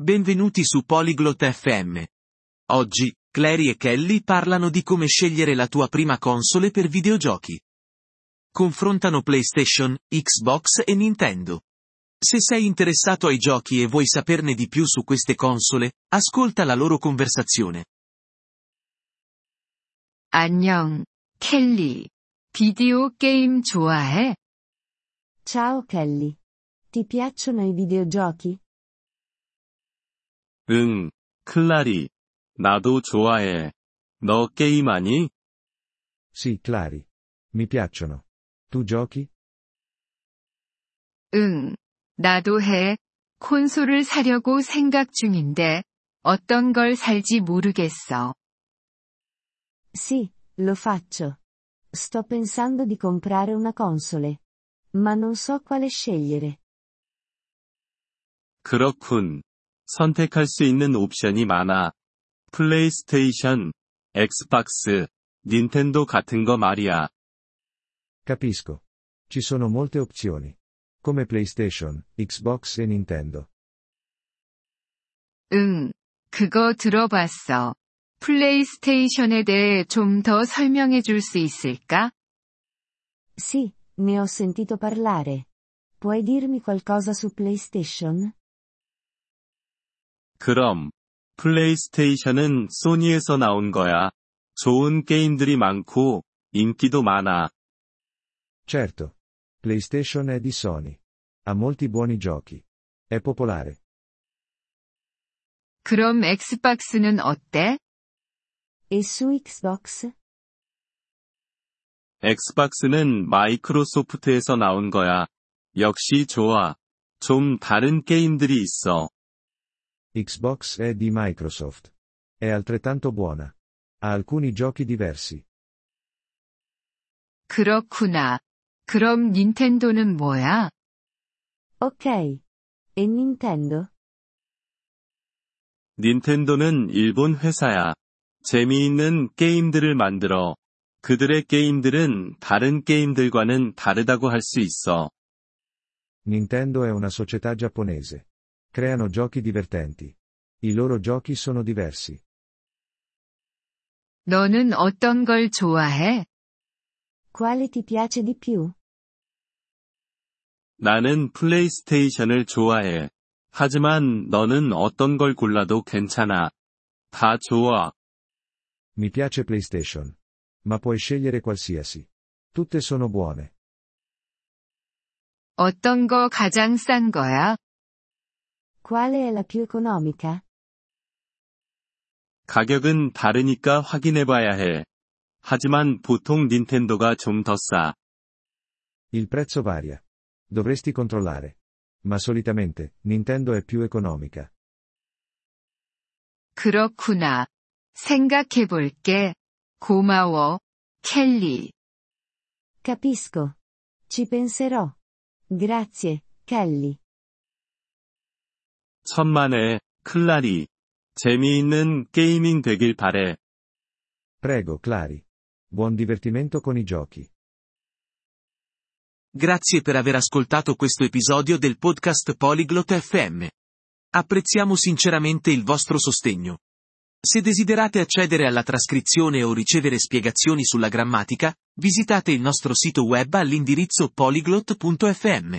Benvenuti su Polyglot FM. Oggi, Clary e Kelly parlano di come scegliere la tua prima console per videogiochi. Confrontano PlayStation, Xbox e Nintendo. Se sei interessato ai giochi e vuoi saperne di più su queste console, ascolta la loro conversazione. 안녕, 켈리. 비디오 게임 좋아해? Ciao Kelly. Ti piacciono i videogiochi? 응, 클라리. 나도 좋아해. 너 게임하니? Sì, Clary. Mi piacciono. Tu giochi? 응, 나도 해. 콘솔을 사려고 생각 중인데, 어떤 걸 살지 모르겠어. Sì, lo faccio. Sto pensando di comprare una console. Ma non so quale scegliere. 그렇군. 선택할 수 있는 옵션이 많아. 플레이스테이션, 엑스박스, 닌텐도 같은 거 말이야. Capisco. Ci sono molte opzioni. Come PlayStation, Xbox e Nintendo. 응, 그거 들어봤어. 플레이스테이션에 대해 좀 더 설명해 줄 수 있을까? Sì, ne ho sentito parlare. Puoi dirmi qualcosa su PlayStation? 그럼, 플레이스테이션은 소니에서 나온 거야. 좋은 게임들이 많고, 인기도 많아. Certo. PlayStation è di Sony. Ha molti buoni giochi. È popolare. 그럼 엑스박스는 어때? E su Xbox? 엑스박스는 마이크로소프트에서 나온 거야. 역시 좋아. 좀 다른 게임들이 있어. Xbox è di Microsoft. È altrettanto buona. Ha alcuni giochi diversi. 그렇구나. 그럼 닌텐도는 뭐야? Ok. E Nintendo? 닌텐도는 일본 회사야. 재미있는 게임들을 만들어. 그들의 게임들은 다른 게임들과는 다르다고 할 수 있어. Nintendo è una società giapponese. Creano giochi divertenti. I loro giochi sono diversi. 너는 어떤 걸 좋아해? Quale ti piace di più? 나는 플레이스테이션을 좋아해. 하지만 너는 어떤 걸 골라도 괜찮아. 다 좋아. Mi piace PlayStation. Ma puoi scegliere qualsiasi. Tutte sono buone. 어떤 거 가장 싼 거야? Quale è la più economica? 가격은 다르니까 확인해봐야 해. 하지만 보통 닌텐도가 좀 더 싸. Il prezzo varia. Dovresti controllare. Ma solitamente, Nintendo è più economica. 그렇구나. 생각해 볼게. 고마워, 켈리. Capisco. Ci penserò. Grazie, Kelly. 천만에, 클라리. 재미있는 게이밍 되길 바래. Prego, Clary. Buon divertimento con i giochi. Grazie per aver ascoltato questo episodio del podcast Polyglot FM. Apprezziamo sinceramente il vostro sostegno. Se desiderate accedere alla trascrizione o ricevere spiegazioni sulla grammatica, visitate il nostro sito web all'indirizzo polyglot.fm.